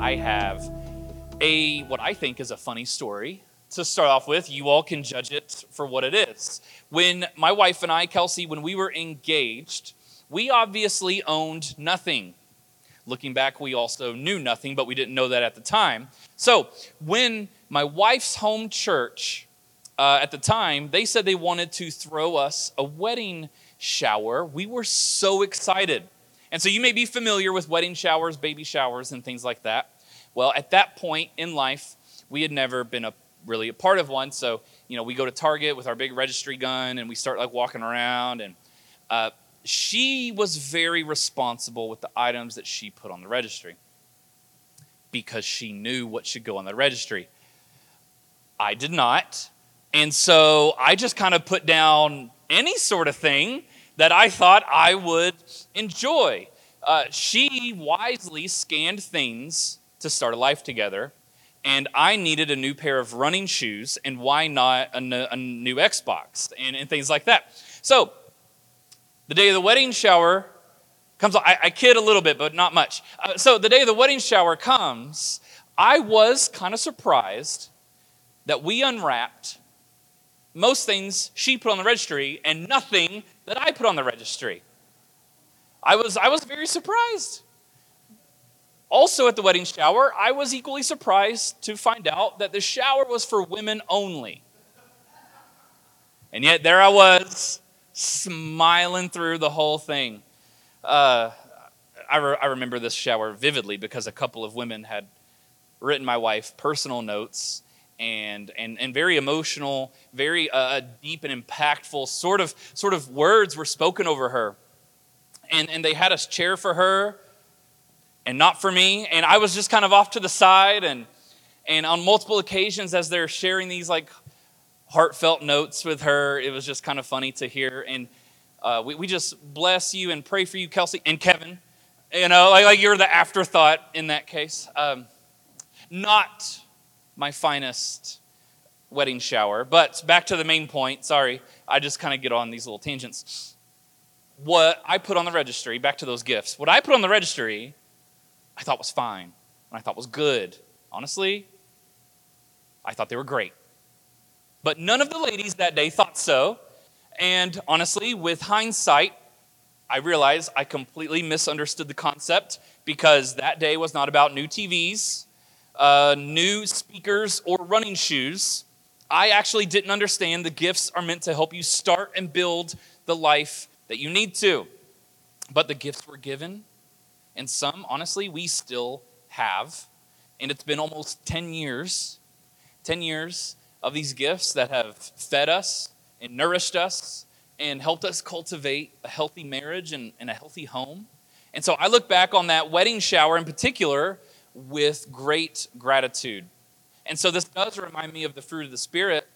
I have a what I think is a funny story to start off with. You all can judge it for what it is. When my wife and I, Kelsey, when we were engaged, we obviously owned nothing. Looking back, we also knew nothing, but we didn't know that at the time. So, when my wife's home church uh, at the time, they said they wanted to throw us a wedding shower, we were so excited. And so, you may be familiar with wedding showers, baby showers, and things like that. Well, at that point in life, we had never been a really a part of one. So, you know, we go to Target with our big registry gun and we start like walking around. And uh, she was very responsible with the items that she put on the registry because she knew what should go on the registry. I did not. And so I just kind of put down any sort of thing that I thought I would enjoy. Uh, she wisely scanned things to start a life together and I needed a new pair of running shoes, and why not a, new Xbox and, and, things like that. So, the day of the wedding shower comes. I, I kid a little bit, but not much. Uh, so, the day of the wedding shower comes. I was kind of surprised that we unwrapped most things she put on the registry and nothing that I put on the registry. I was, I was very surprised. Also, at the wedding shower, I was equally surprised to find out that the shower was for women only. And yet, there I was, smiling through the whole thing. Uh, I, re- I remember this shower vividly because a couple of women had written my wife personal notes and, and, and very emotional, very uh, deep and impactful sort of, sort of words were spoken over her. And, and they had a chair for her and not for me. And I was just kind of off to the side. And, and on multiple occasions, as they're sharing these like heartfelt notes with her, it was just kind of funny to hear. And uh, we, we just bless you and pray for you, Kelsey and Kevin. You know, like, like you're the afterthought in that case. Um, not my finest wedding shower, but back to the main point. Sorry, I just kind of get on these little tangents. What I put on the registry, back to those gifts, what I put on the registry I thought was fine and I thought was good. Honestly, I thought they were great. But none of the ladies that day thought so. And honestly, with hindsight, I realize I completely misunderstood the concept because that day was not about new TVs, uh, new speakers, or running shoes. I actually didn't understand the gifts are meant to help you start and build the life that you need to. But the gifts were given and some, honestly, we still have. And it's been almost 10 years 10 years of these gifts that have fed us and nourished us and helped us cultivate a healthy marriage and, and a healthy home. And so I look back on that wedding shower in particular with great gratitude. And so this does remind me of the fruit of the Spirit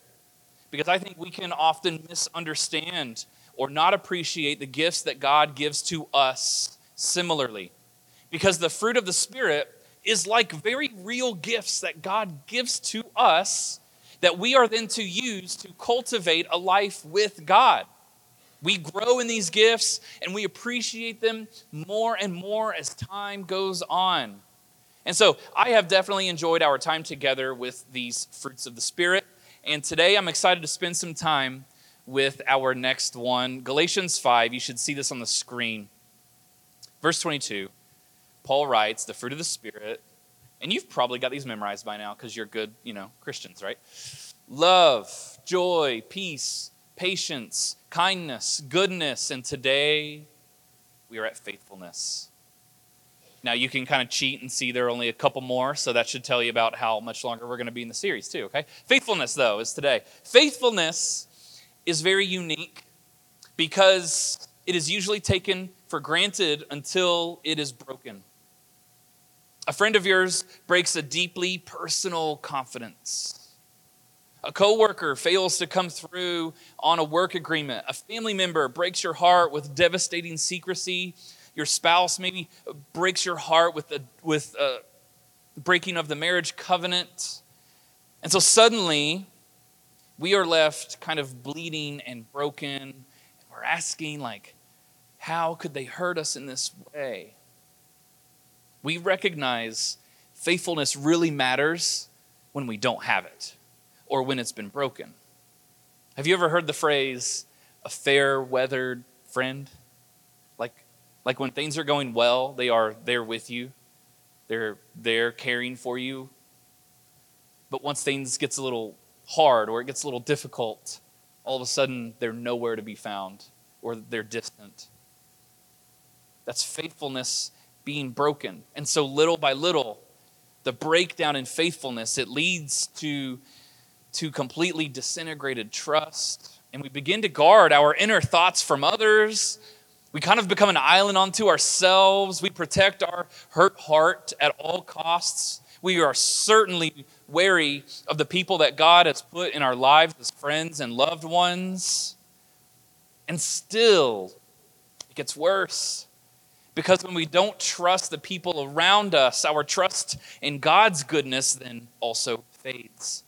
because I think we can often misunderstand or not appreciate the gifts that God gives to us similarly because the fruit of the Spirit is like very real gifts that God gives to us that we are then to use to cultivate a life with God. We grow in these gifts and we appreciate them more and more as time goes on. And so I have definitely enjoyed our time together with these fruits of the Spirit. And today I'm excited to spend some time with our next one Galatians 5. You should see this on the screen. Verse 22. Paul writes, the fruit of the Spirit, and you've probably got these memorized by now because you're good, you know, Christians, right? Love, joy, peace, patience, kindness, goodness, and today we are at faithfulness. Now you can kind of cheat and see there are only a couple more, so that should tell you about how much longer we're going to be in the series, too, okay? Faithfulness, though, is today. Faithfulness is very unique because it is usually taken for granted until it is broken. A friend of yours breaks a deeply personal confidence. A coworker fails to come through on a work agreement. A family member breaks your heart with devastating secrecy. Your spouse maybe breaks your heart with with uh, a breaking of the marriage covenant. And so suddenly, we are left kind of bleeding and broken. We're asking, like, how could they hurt us in this way? We recognize faithfulness really matters when we don't have it or when it's been broken. Have you ever heard the phrase, a fair weathered friend? Like, like when things are going well, they are there with you. They're there caring for you. But once things gets a little hard or it gets a little difficult, all of a sudden they're nowhere to be found or they're distant. That's faithfulness being broken. And so little by little, the breakdown in faithfulness, it leads to, to completely disintegrated trust. And we begin to guard our inner thoughts from others. We kind of become an island unto ourselves. We protect our hurt heart at all costs. We are certainly wary of the people that God has put in our lives as friends and loved ones. And still, it gets worse. Because when we don't trust the people around us, our trust in God's goodness then also fades.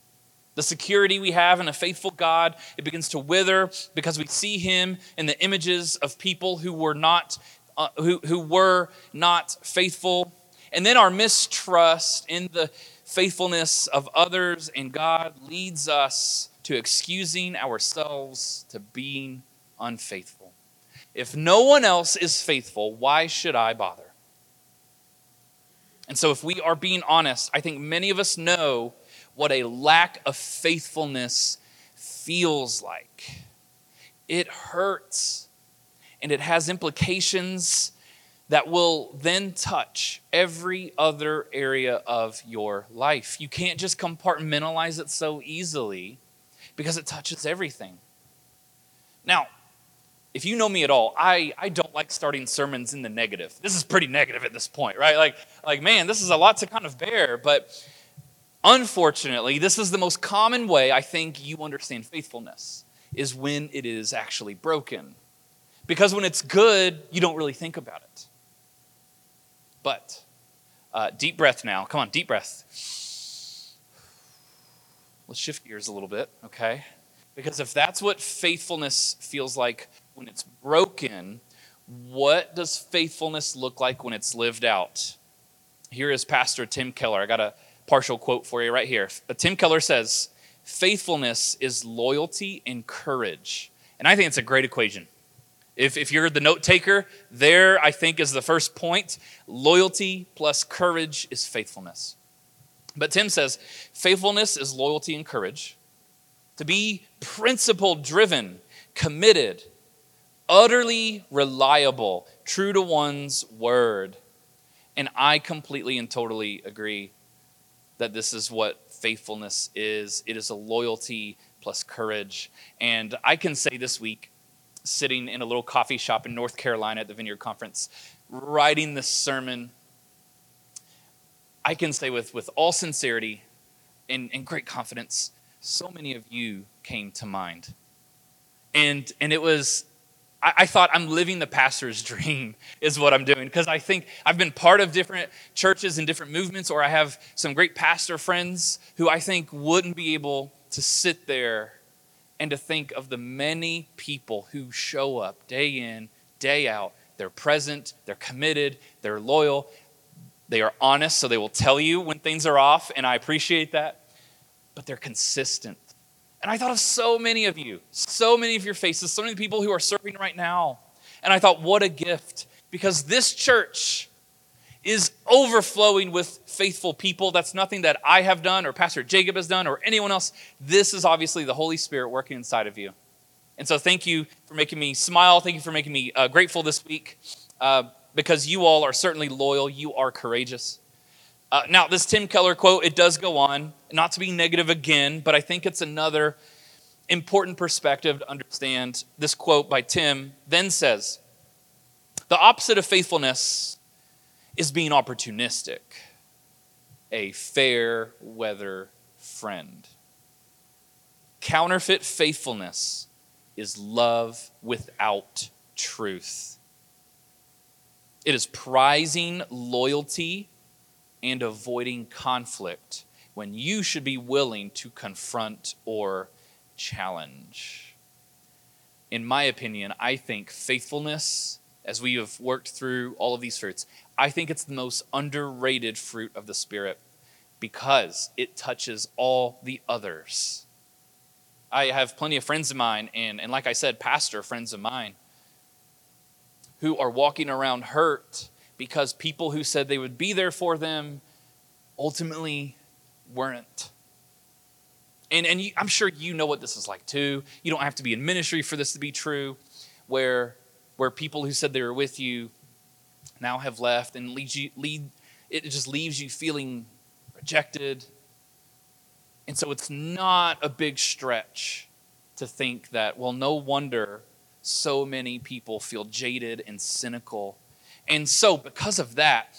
The security we have in a faithful God, it begins to wither because we see him in the images of people who were not uh, who, who were not faithful. And then our mistrust in the faithfulness of others and God leads us to excusing ourselves to being unfaithful. If no one else is faithful, why should I bother? And so, if we are being honest, I think many of us know what a lack of faithfulness feels like. It hurts, and it has implications that will then touch every other area of your life. You can't just compartmentalize it so easily because it touches everything. Now, if you know me at all, I, I don't like starting sermons in the negative. This is pretty negative at this point, right? Like, like, man, this is a lot to kind of bear. But unfortunately, this is the most common way I think you understand faithfulness is when it is actually broken. Because when it's good, you don't really think about it. But uh, deep breath now. Come on, deep breath. Let's shift gears a little bit, okay? Because if that's what faithfulness feels like when it's broken, what does faithfulness look like when it's lived out? Here is Pastor Tim Keller. I got a partial quote for you right here. But Tim Keller says, Faithfulness is loyalty and courage. And I think it's a great equation. If, if you're the note taker, there I think is the first point. Loyalty plus courage is faithfulness. But Tim says faithfulness is loyalty and courage. To be principle driven, committed, utterly reliable, true to one's word. And I completely and totally agree that this is what faithfulness is it is a loyalty plus courage. And I can say this week, sitting in a little coffee shop in North Carolina at the Vineyard Conference, writing this sermon, I can say with, with all sincerity and, and great confidence, so many of you came to mind. And, and it was I, I thought I'm living the pastor's dream, is what I'm doing. Because I think I've been part of different churches and different movements, or I have some great pastor friends who I think wouldn't be able to sit there and to think of the many people who show up day in, day out. They're present, they're committed, they're loyal, they are honest, so they will tell you when things are off, and I appreciate that. But they're consistent. And I thought of so many of you, so many of your faces, so many people who are serving right now. And I thought, what a gift. Because this church is overflowing with faithful people. That's nothing that I have done or Pastor Jacob has done or anyone else. This is obviously the Holy Spirit working inside of you. And so thank you for making me smile. Thank you for making me uh, grateful this week uh, because you all are certainly loyal. You are courageous. Uh, now, this Tim Keller quote, it does go on, not to be negative again, but I think it's another important perspective to understand. This quote by Tim then says The opposite of faithfulness is being opportunistic, a fair weather friend. Counterfeit faithfulness is love without truth. It is prizing loyalty and avoiding conflict when you should be willing to confront or challenge. In my opinion, I think faithfulness as we have worked through all of these fruits, I think it's the most underrated fruit of the Spirit because it touches all the others. I have plenty of friends of mine, and, and like I said, pastor friends of mine, who are walking around hurt because people who said they would be there for them ultimately weren't. And, and you, I'm sure you know what this is like too. You don't have to be in ministry for this to be true, where, where people who said they were with you now have left and lead you, lead, it just leaves you feeling rejected. And so it's not a big stretch to think that, well, no wonder so many people feel jaded and cynical. And so, because of that,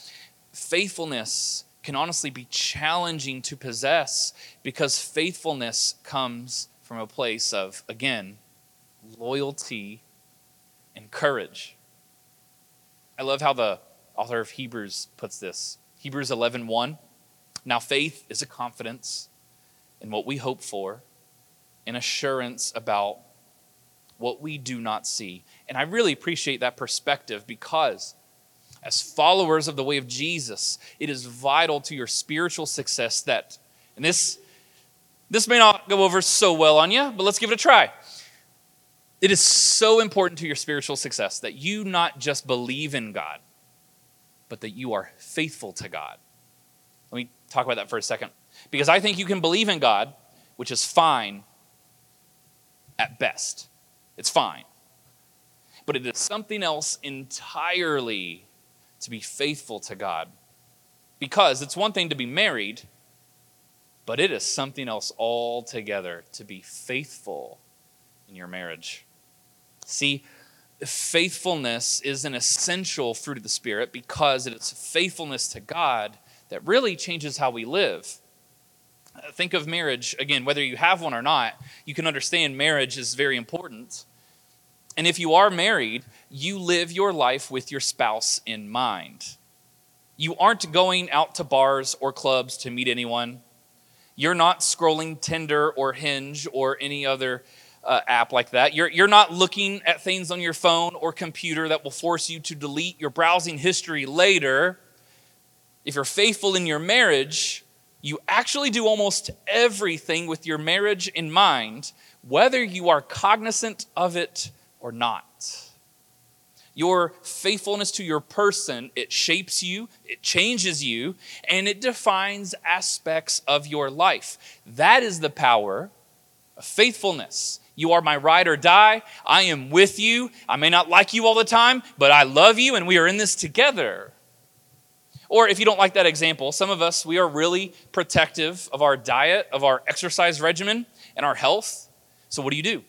faithfulness can honestly be challenging to possess because faithfulness comes from a place of, again, loyalty and courage. I love how the author of Hebrews puts this. Hebrews 11:1. 1, now faith is a confidence in what we hope for, an assurance about what we do not see. And I really appreciate that perspective because as followers of the way of Jesus, it is vital to your spiritual success that, and this, this may not go over so well on you, but let's give it a try. It is so important to your spiritual success that you not just believe in God, but that you are faithful to God. Let me talk about that for a second. Because I think you can believe in God, which is fine at best. It's fine. But it is something else entirely to be faithful to God. Because it's one thing to be married, but it is something else altogether to be faithful in your marriage. See, faithfulness is an essential fruit of the Spirit because it's faithfulness to God that really changes how we live. Think of marriage, again, whether you have one or not, you can understand marriage is very important. And if you are married, you live your life with your spouse in mind. You aren't going out to bars or clubs to meet anyone. You're not scrolling Tinder or Hinge or any other uh, app like that. You're, you're not looking at things on your phone or computer that will force you to delete your browsing history later. If you're faithful in your marriage, you actually do almost everything with your marriage in mind, whether you are cognizant of it or not. Your faithfulness to your person, it shapes you, it changes you, and it defines aspects of your life. That is the power of faithfulness. You are my ride or die. I am with you. I may not like you all the time, but I love you, and we are in this together. Or if you don't like that example, some of us, we are really protective of our diet, of our exercise regimen, and our health. So what do you do?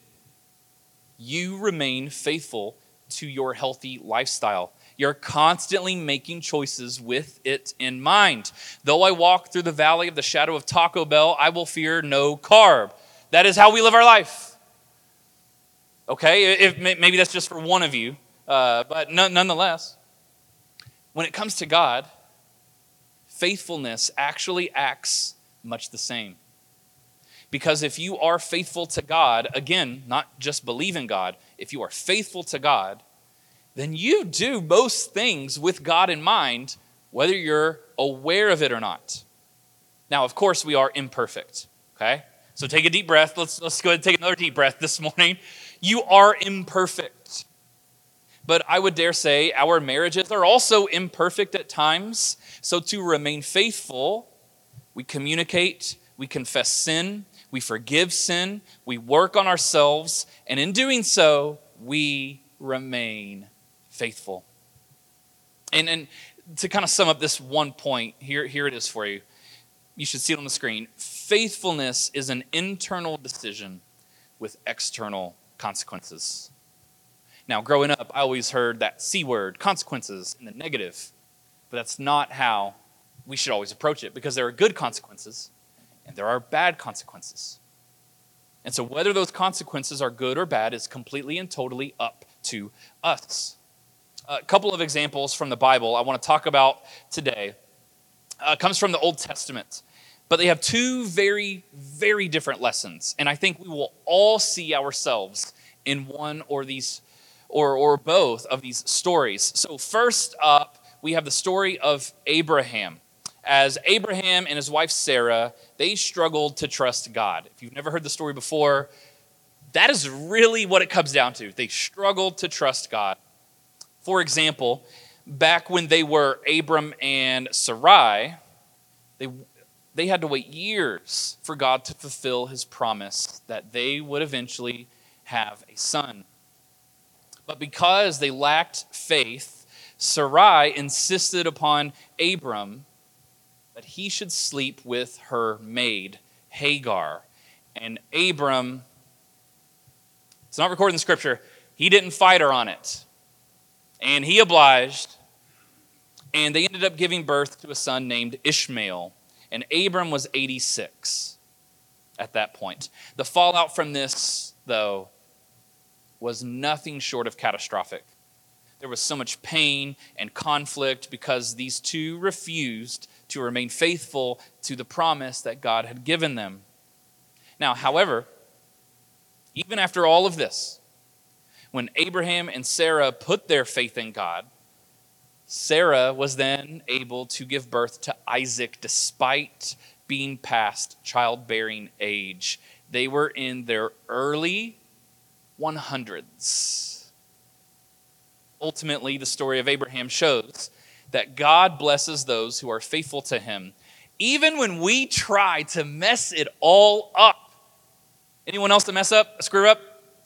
You remain faithful to your healthy lifestyle. You're constantly making choices with it in mind. Though I walk through the valley of the shadow of Taco Bell, I will fear no carb. That is how we live our life. Okay, if, maybe that's just for one of you, uh, but nonetheless, when it comes to God, faithfulness actually acts much the same. Because if you are faithful to God, again, not just believe in God, if you are faithful to God, then you do most things with God in mind, whether you're aware of it or not. Now, of course, we are imperfect, okay? So take a deep breath. Let's, let's go ahead and take another deep breath this morning. You are imperfect. But I would dare say our marriages are also imperfect at times. So to remain faithful, we communicate, we confess sin, we forgive sin, we work on ourselves, and in doing so, we remain faithful. And, and to kind of sum up this one point, here, here it is for you. You should see it on the screen. Faithfulness is an internal decision with external consequences. Now, growing up, I always heard that C word, consequences, in the negative. But that's not how we should always approach it because there are good consequences and there are bad consequences. And so, whether those consequences are good or bad is completely and totally up to us. A couple of examples from the Bible I want to talk about today uh, comes from the Old Testament, but they have two very, very different lessons. And I think we will all see ourselves in one or these or, or both of these stories. So, first up, we have the story of Abraham. As Abraham and his wife Sarah, they struggled to trust God. If you've never heard the story before, that is really what it comes down to. They struggled to trust God. For example, back when they were Abram and Sarai, they, they had to wait years for God to fulfill his promise that they would eventually have a son. But because they lacked faith, Sarai insisted upon Abram that he should sleep with her maid, Hagar. And Abram, it's not recorded in Scripture, he didn't fight her on it. And he obliged, and they ended up giving birth to a son named Ishmael. And Abram was 86 at that point. The fallout from this, though, was nothing short of catastrophic. There was so much pain and conflict because these two refused to remain faithful to the promise that God had given them. Now, however, even after all of this, when Abraham and Sarah put their faith in God, Sarah was then able to give birth to Isaac despite being past childbearing age. They were in their early 100s. Ultimately, the story of Abraham shows that God blesses those who are faithful to him, even when we try to mess it all up. Anyone else to mess up, screw up?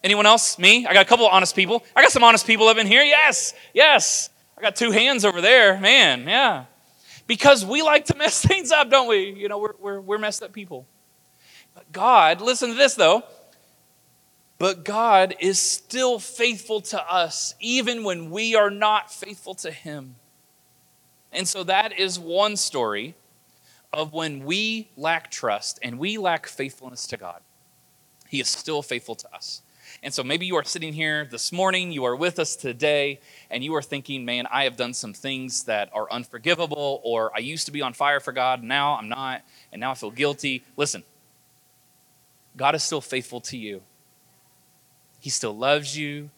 Anyone else? Me? I got a couple of honest people. I got some honest people up in here. Yes, yes. I got two hands over there. Man, yeah. Because we like to mess things up, don't we? You know, we're, we're, we're messed up people. But God, listen to this though. But God is still faithful to us, even when we are not faithful to Him. And so that is one story of when we lack trust and we lack faithfulness to God. He is still faithful to us. And so maybe you are sitting here this morning, you are with us today, and you are thinking, man, I have done some things that are unforgivable, or I used to be on fire for God, now I'm not, and now I feel guilty. Listen, God is still faithful to you. He still loves you.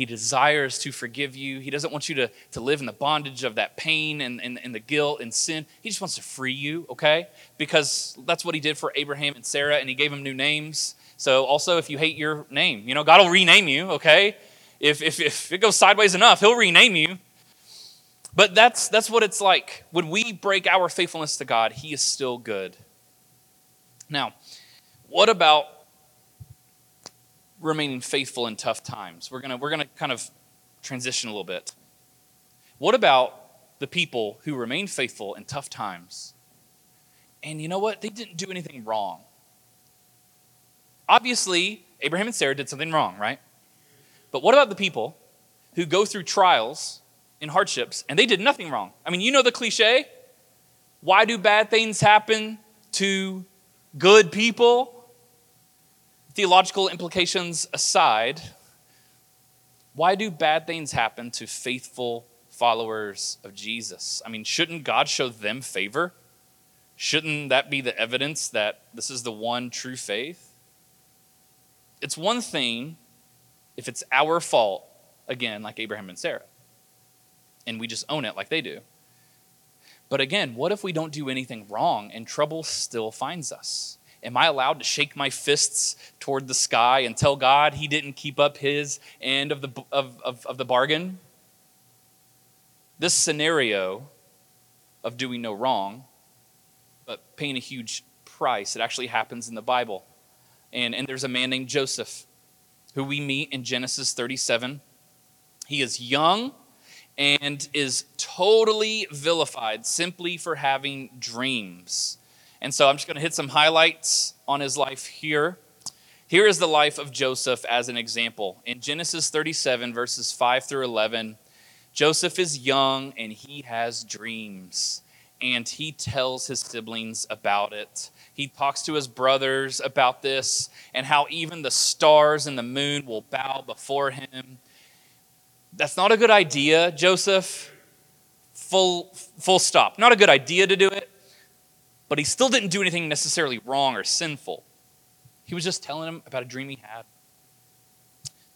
He desires to forgive you. He doesn't want you to, to live in the bondage of that pain and, and, and the guilt and sin. He just wants to free you, okay? Because that's what he did for Abraham and Sarah, and he gave them new names. So, also, if you hate your name, you know, God will rename you, okay? If, if, if it goes sideways enough, He'll rename you. But that's, that's what it's like. When we break our faithfulness to God, He is still good. Now, what about remaining faithful in tough times? We're going to we're going to kind of transition a little bit. What about the people who remain faithful in tough times? And you know what? They didn't do anything wrong. Obviously, Abraham and Sarah did something wrong, right? But what about the people who go through trials and hardships and they did nothing wrong? I mean, you know the cliche why do bad things happen to good people? Theological implications aside, why do bad things happen to faithful followers of Jesus? I mean, shouldn't God show them favor? Shouldn't that be the evidence that this is the one true faith? It's one thing if it's our fault, again, like Abraham and Sarah, and we just own it like they do. But again, what if we don't do anything wrong and trouble still finds us? Am I allowed to shake my fists toward the sky and tell God he didn't keep up his end of the, of, of, of the bargain? This scenario of doing no wrong, but paying a huge price, it actually happens in the Bible. And, and there's a man named Joseph who we meet in Genesis 37. He is young and is totally vilified simply for having dreams. And so I'm just going to hit some highlights on his life here. Here is the life of Joseph as an example. In Genesis 37, verses 5 through 11, Joseph is young and he has dreams, and he tells his siblings about it. He talks to his brothers about this and how even the stars and the moon will bow before him. That's not a good idea, Joseph. Full, full stop. Not a good idea to do it, but he still didn't do anything necessarily wrong or sinful. He was just telling him about a dream he had.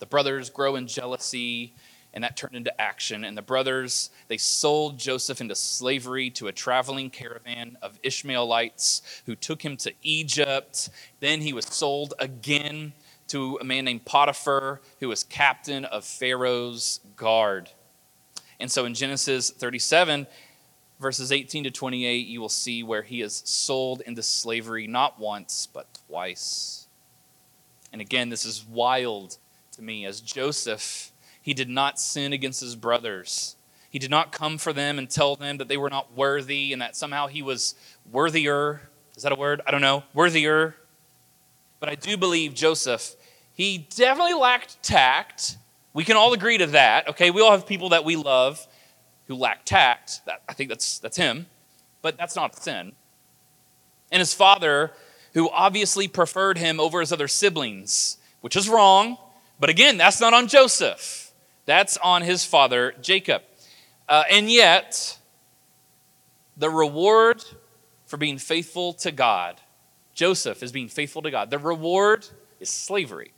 The the brothers grow in jealousy, and that turned into action. And the brothers, they sold Joseph into slavery to a traveling caravan of Ishmaelites who took him to Egypt. Then he was sold again to a man named Potiphar, who was captain of Pharaoh's guard. And so in Genesis 37, verses 18 to 28, you will see where he is sold into slavery not once, but twice. And again, this is wild to me as Joseph, he did not sin against his brothers. He did not come for them and tell them that they were not worthy and that somehow he was worthier. Is that a word? I don't know. Worthier. But I do believe Joseph, he definitely lacked tact. We can all agree to that. Okay, we all have people that we love who lack tact. That, I think that's, that's him, but that's not sin. And his father, who obviously preferred him over his other siblings, which is wrong. But again, that's not on Joseph, that's on his father, Jacob. Uh, and yet, the reward for being faithful to God, Joseph is being faithful to God. The reward is slavery.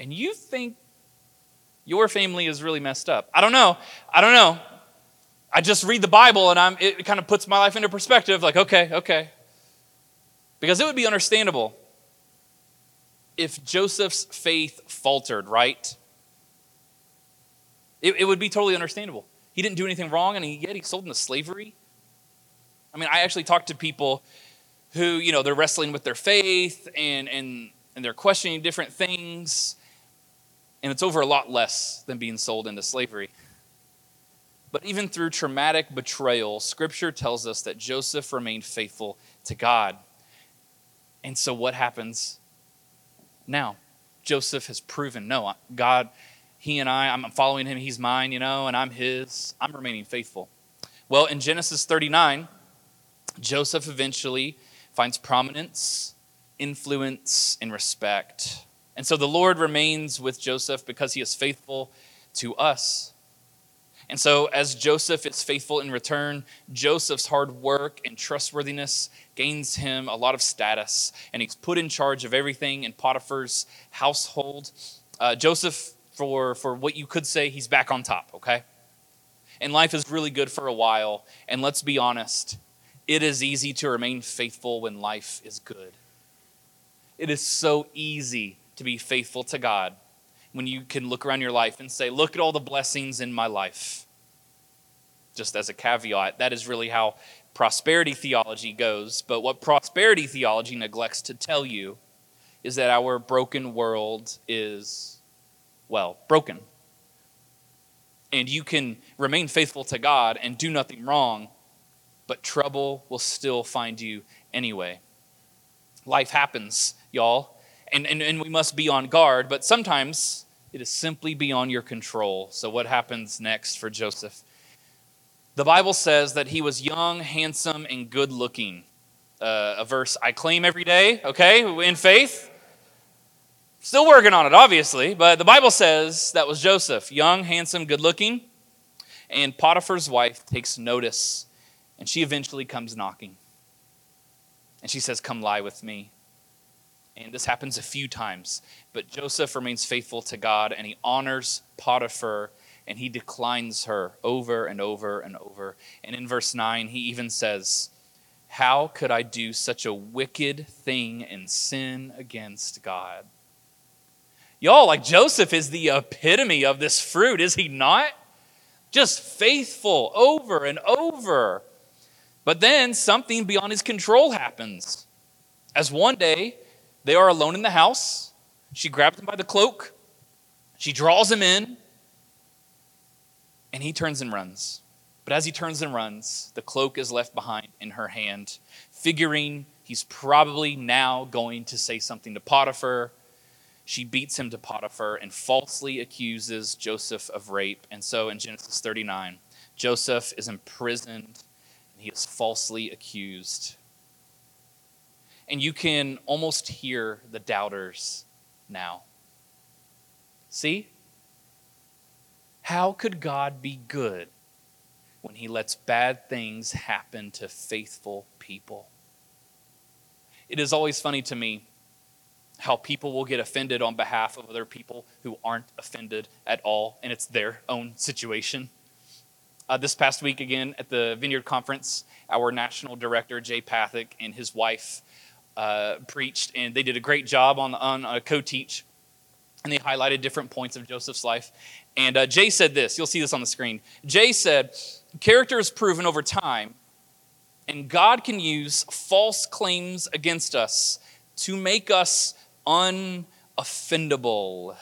And you think your family is really messed up. I don't know. I don't know. I just read the Bible and I'm, it kind of puts my life into perspective like, okay, okay. Because it would be understandable if Joseph's faith faltered, right? It, it would be totally understandable. He didn't do anything wrong and he, yet he sold into slavery. I mean, I actually talked to people who, you know, they're wrestling with their faith and, and, and they're questioning different things and it's over a lot less than being sold into slavery. But even through traumatic betrayal, Scripture tells us that Joseph remained faithful to God. And so, what happens now? Joseph has proven no, God, he and I, I'm following him, he's mine, you know, and I'm his. I'm remaining faithful. Well, in Genesis 39, Joseph eventually finds prominence, influence, and respect and so the Lord remains with Joseph because he is faithful to us. And so, as Joseph is faithful in return, Joseph's hard work and trustworthiness gains him a lot of status, and he's put in charge of everything in Potiphar's household. Uh, Joseph, for, for what you could say, he's back on top, okay? And life is really good for a while. And let's be honest, it is easy to remain faithful when life is good. It is so easy to be faithful to God when you can look around your life and say, Look at all the blessings in my life. Just as a caveat, that is really how prosperity theology goes. But what prosperity theology neglects to tell you is that our broken world is, well, broken. And you can remain faithful to God and do nothing wrong, but trouble will still find you anyway. Life happens, y'all and, and, and we must be on guard, but sometimes it is simply beyond your control. So, what happens next for Joseph? The Bible says that he was young, handsome, and good looking. Uh, a verse I claim every day, okay, in faith. Still working on it, obviously, but the Bible says that was Joseph, young, handsome, good looking. And Potiphar's wife takes notice, and she eventually comes knocking. And she says, Come lie with me. And this happens a few times. But Joseph remains faithful to God and he honors Potiphar and he declines her over and over and over. And in verse 9, he even says, How could I do such a wicked thing and sin against God? Y'all, like Joseph is the epitome of this fruit, is he not? Just faithful over and over. But then something beyond his control happens. As one day, they are alone in the house. She grabs him by the cloak. She draws him in. And he turns and runs. But as he turns and runs, the cloak is left behind in her hand, figuring he's probably now going to say something to Potiphar. She beats him to Potiphar and falsely accuses Joseph of rape. And so in Genesis 39, Joseph is imprisoned and he is falsely accused and you can almost hear the doubters now. See? How could God be good when he lets bad things happen to faithful people? It is always funny to me how people will get offended on behalf of other people who aren't offended at all, and it's their own situation. Uh, this past week, again, at the Vineyard Conference, our national director, Jay Pathak, and his wife uh, preached, and they did a great job on, on a co teach, and they highlighted different points of Joseph's life. And uh, Jay said this you'll see this on the screen. Jay said, Character is proven over time, and God can use false claims against us to make us unoffendable.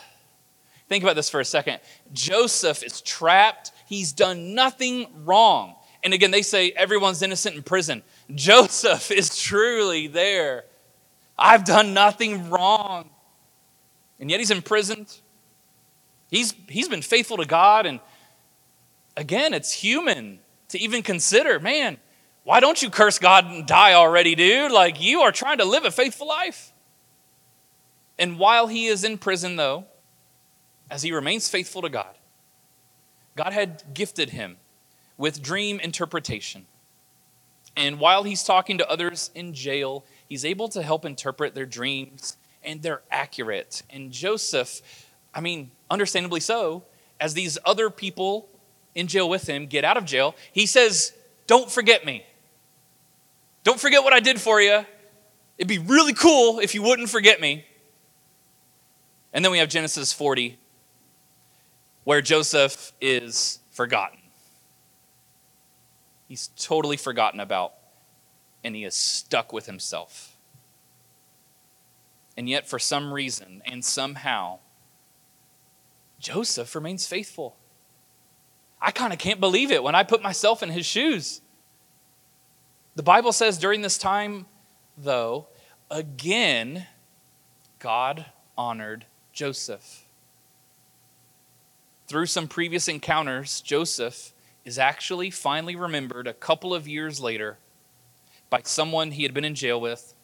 Think about this for a second. Joseph is trapped, he's done nothing wrong. And again, they say everyone's innocent in prison. Joseph is truly there. I've done nothing wrong. And yet he's imprisoned. He's, he's been faithful to God. And again, it's human to even consider man, why don't you curse God and die already, dude? Like you are trying to live a faithful life. And while he is in prison, though, as he remains faithful to God, God had gifted him with dream interpretation. And while he's talking to others in jail, he's able to help interpret their dreams, and they're accurate. And Joseph, I mean, understandably so, as these other people in jail with him get out of jail, he says, Don't forget me. Don't forget what I did for you. It'd be really cool if you wouldn't forget me. And then we have Genesis 40, where Joseph is forgotten. He's totally forgotten about, and he is stuck with himself. And yet, for some reason and somehow, Joseph remains faithful. I kind of can't believe it when I put myself in his shoes. The Bible says during this time, though, again, God honored Joseph. Through some previous encounters, Joseph is actually finally remembered a couple of years later by someone he had been in jail with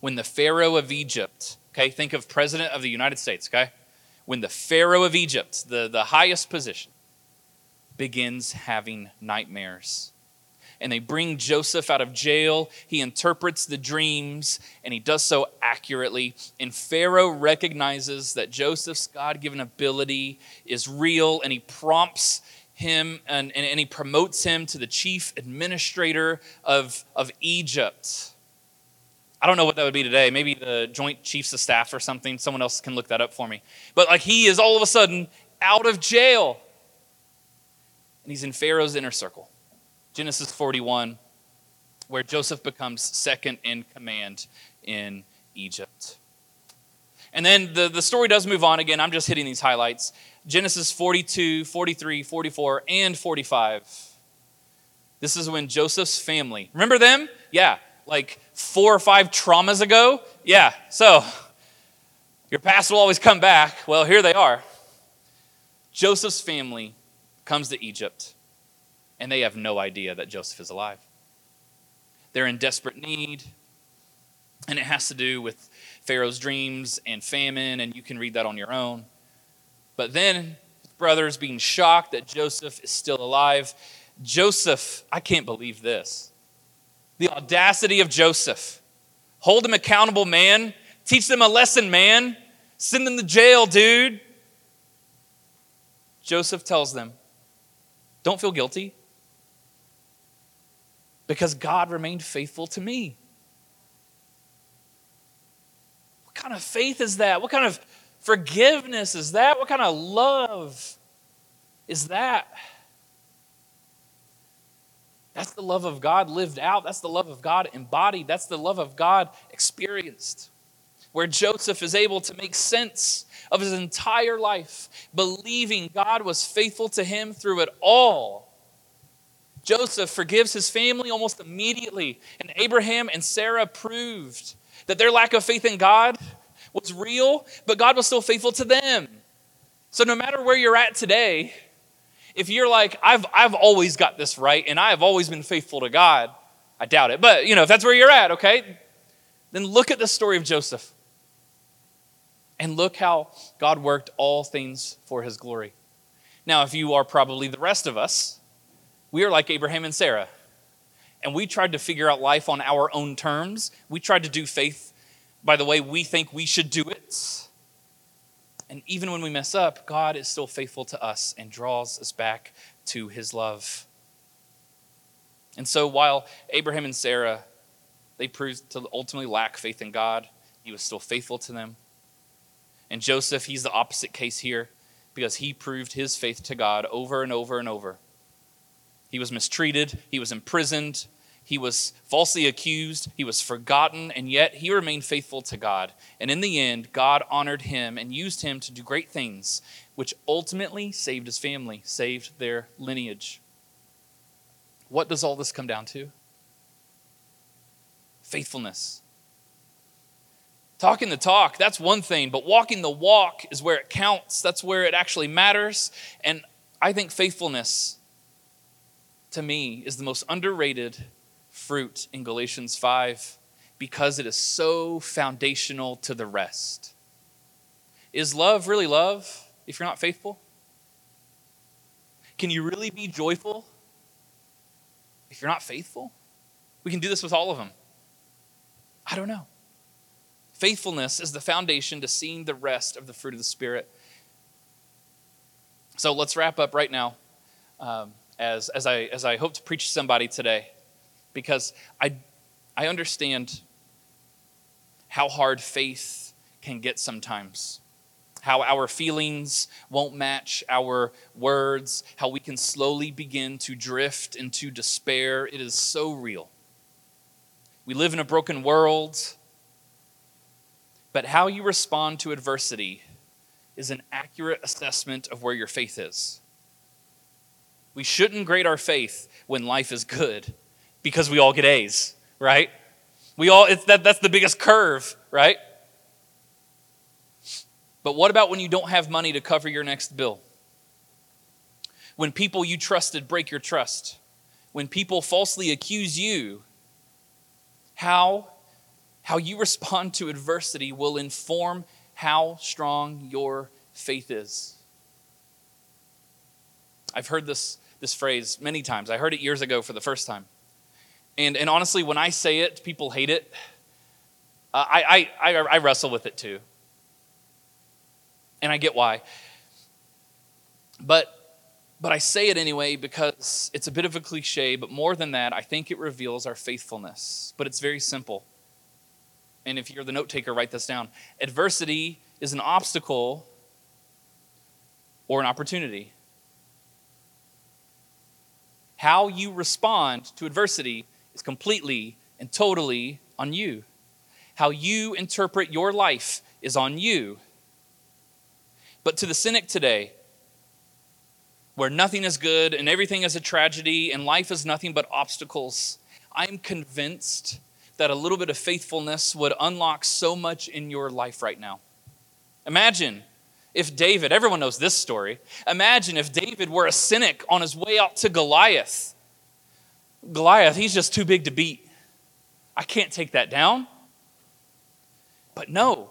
when the Pharaoh of Egypt, okay, think of President of the United States, okay? When the Pharaoh of Egypt, the, the highest position, begins having nightmares and they bring Joseph out of jail. He interprets the dreams, and he does so accurately. And Pharaoh recognizes that Joseph's God given ability is real, and he prompts him and, and, and, he promotes him to the chief administrator of, of Egypt. I don't know what that would be today. Maybe the Joint Chiefs of Staff or something. Someone else can look that up for me. But like he is all of a sudden out of jail. And he's in Pharaoh's inner circle. Genesis 41, where Joseph becomes second in command in Egypt. And then the, the story does move on again. I'm just hitting these highlights. Genesis 42, 43, 44, and 45. This is when Joseph's family, remember them? Yeah, like four or five traumas ago? Yeah, so your past will always come back. Well, here they are. Joseph's family comes to Egypt and they have no idea that Joseph is alive. They're in desperate need, and it has to do with Pharaoh's dreams and famine, and you can read that on your own. But then, brothers being shocked that Joseph is still alive. Joseph, I can't believe this. The audacity of Joseph. Hold him accountable, man. Teach them a lesson, man. Send them to jail, dude. Joseph tells them, Don't feel guilty because God remained faithful to me. What kind of faith is that? What kind of forgiveness is that? What kind of love is that? That's the love of God lived out. That's the love of God embodied. That's the love of God experienced. Where Joseph is able to make sense of his entire life, believing God was faithful to him through it all Joseph forgives his family almost immediately, and Abraham and Sarah proved that their lack of faith in God was real, but God was still faithful to them. So no matter where you're at today, if you're like, I've, I've always got this right and I have always been faithful to God, I doubt it. But, you know, if that's where you're at, okay, then look at the story of Joseph. And look how God worked all things for his glory. Now, if you are probably the rest of us, we are like Abraham and Sarah. And we tried to figure out life on our own terms. We tried to do faith by the way we think we should do it. And even when we mess up, God is still faithful to us and draws us back to his love. And so while Abraham and Sarah, they proved to ultimately lack faith in God, he was still faithful to them. And Joseph, he's the opposite case here because he proved his faith to God over and over and over. He was mistreated, he was imprisoned, he was falsely accused, he was forgotten, and yet he remained faithful to God. And in the end, God honored him and used him to do great things, which ultimately saved his family, saved their lineage. What does all this come down to? Faithfulness. Talking the talk, that's one thing, but walking the walk is where it counts. That's where it actually matters. And I think faithfulness, to me, is the most underrated fruit in Galatians 5 because it is so foundational to the rest. Is love really love if you're not faithful? Can you really be joyful if you're not faithful? We can do this with all of them. I don't know. Faithfulness is the foundation to seeing the rest of the fruit of the Spirit. So let's wrap up right now um, as, as, I, as I hope to preach to somebody today because I, I understand how hard faith can get sometimes. How our feelings won't match our words, how we can slowly begin to drift into despair. It is so real. We live in a broken world, but how you respond to adversity is an accurate assessment of where your faith is. We shouldn't grade our faith when life is good because we all get A's, right? We all, it's that, that's the biggest curve, right? But what about when you don't have money to cover your next bill? When people you trusted break your trust? When people falsely accuse you? How, how you respond to adversity will inform how strong your faith is. I've heard this, this phrase many times. I heard it years ago for the first time. And, and honestly, when I say it, people hate it. Uh, I, I, I, I wrestle with it too. And I get why. But but I say it anyway because it's a bit of a cliche, but more than that, I think it reveals our faithfulness. But it's very simple. And if you're the note taker, write this down. Adversity is an obstacle or an opportunity. How you respond to adversity is completely and totally on you. How you interpret your life is on you. But to the cynic today, where nothing is good and everything is a tragedy and life is nothing but obstacles, I am convinced that a little bit of faithfulness would unlock so much in your life right now. Imagine if David, everyone knows this story, imagine if David were a cynic on his way out to Goliath Goliath, he's just too big to beat. I can't take that down. But no,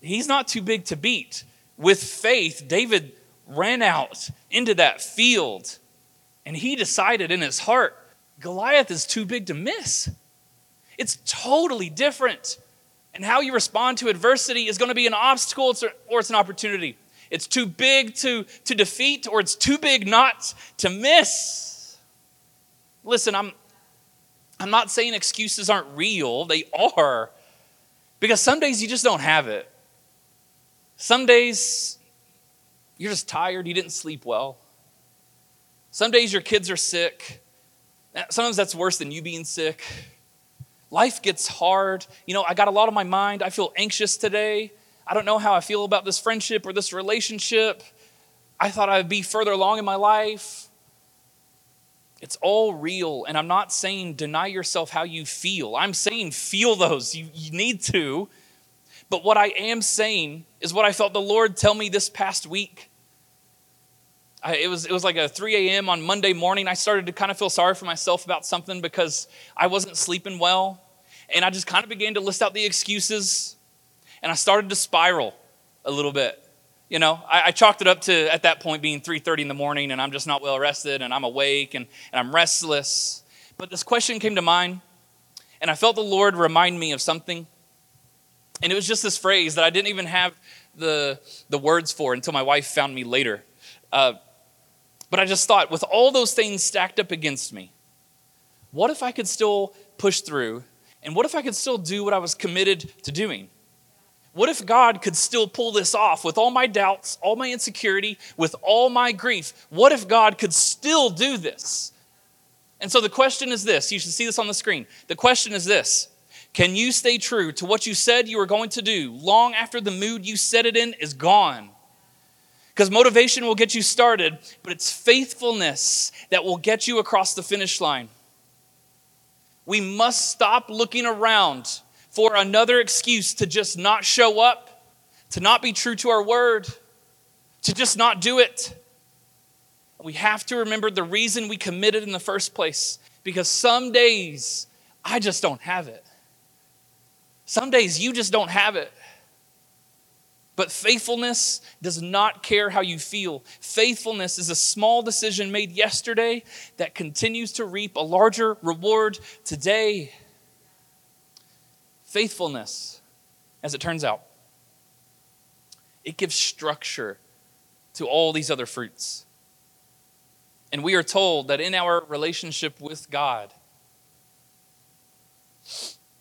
he's not too big to beat. With faith, David ran out into that field and he decided in his heart Goliath is too big to miss. It's totally different. And how you respond to adversity is going to be an obstacle or it's an opportunity. It's too big to, to defeat or it's too big not to miss. Listen, I'm, I'm not saying excuses aren't real, they are. Because some days you just don't have it. Some days you're just tired, you didn't sleep well. Some days your kids are sick. Sometimes that's worse than you being sick. Life gets hard. You know, I got a lot on my mind. I feel anxious today. I don't know how I feel about this friendship or this relationship. I thought I'd be further along in my life. It's all real. And I'm not saying deny yourself how you feel. I'm saying feel those. You, you need to. But what I am saying is what I felt the Lord tell me this past week. I, it, was, it was like a 3 a.m. on Monday morning. I started to kind of feel sorry for myself about something because I wasn't sleeping well. And I just kind of began to list out the excuses. And I started to spiral a little bit. You know, I, I, chalked it up to at that point being 3:30 in the morning, and I'm just not well rested, and I'm awake, and, and I'm restless. But this question came to mind, and I felt the Lord remind me of something. And it was just this phrase that I didn't even have the, the words for until my wife found me later. Uh, but I just thought, with all those things stacked up against me, what if I could still push through? And what if I could still do what I was committed to doing? What if God could still pull this off with all my doubts, all my insecurity, with all my grief? What if God could still do this? And so the question is this you should see this on the screen. The question is this Can you stay true to what you said you were going to do long after the mood you set it in is gone? Because motivation will get you started, but it's faithfulness that will get you across the finish line. We must stop looking around for another excuse to just not show up, to not be true to our word, to just not do it. We have to remember the reason we committed in the first place because some days I just don't have it. Some days you just don't have it. But faithfulness does not care how you feel. Faithfulness is a small decision made yesterday that continues to reap a larger reward today. Faithfulness, as it turns out, it gives structure to all these other fruits. And we are told that in our relationship with God,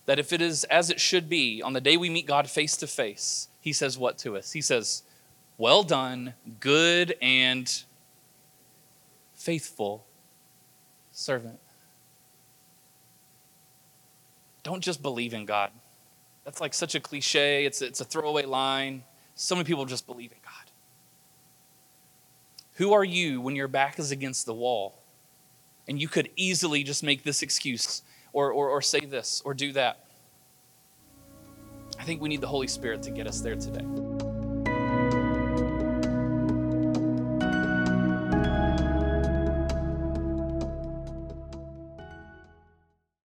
that if it is as it should be on the day we meet God face to face, He says what to us? He says, Well done, good and faithful servant. Don't just believe in God. That's like such a cliche, it's, it's a throwaway line. So many people just believe in God. Who are you when your back is against the wall? And you could easily just make this excuse or, or, or say this or do that. I think we need the Holy Spirit to get us there today.